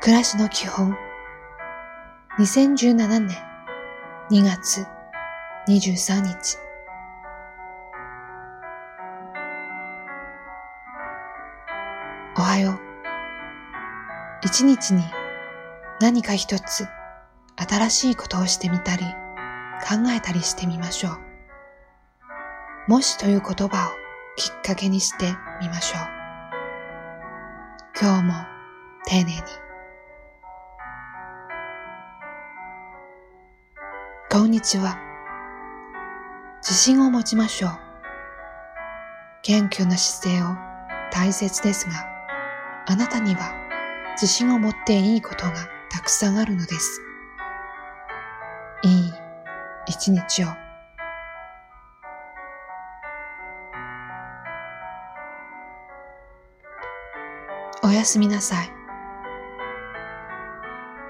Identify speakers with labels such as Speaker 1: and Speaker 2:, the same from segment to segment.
Speaker 1: 暮らしの基本2017年2月23日おはよう一日に何か一つ新しいことをしてみたり考えたりしてみましょう。もしという言葉をきっかけにしてみましょう。今日も丁寧に。こんにちは。自信を持ちましょう。謙虚な姿勢を大切ですが、あなたには自信を持っていいことがたくさんあるのです。いい一日を。おやすみなさい。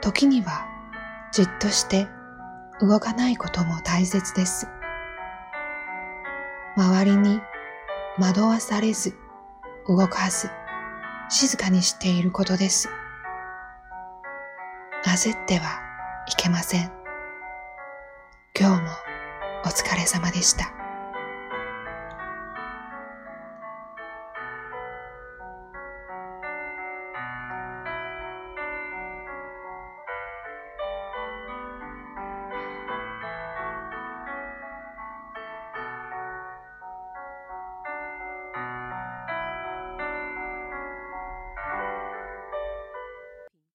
Speaker 1: 時にはじっとして動かないことも大切です。周りに惑わされず動かず静かにしていることです。焦ってはいけません。今日もお疲れ様でした。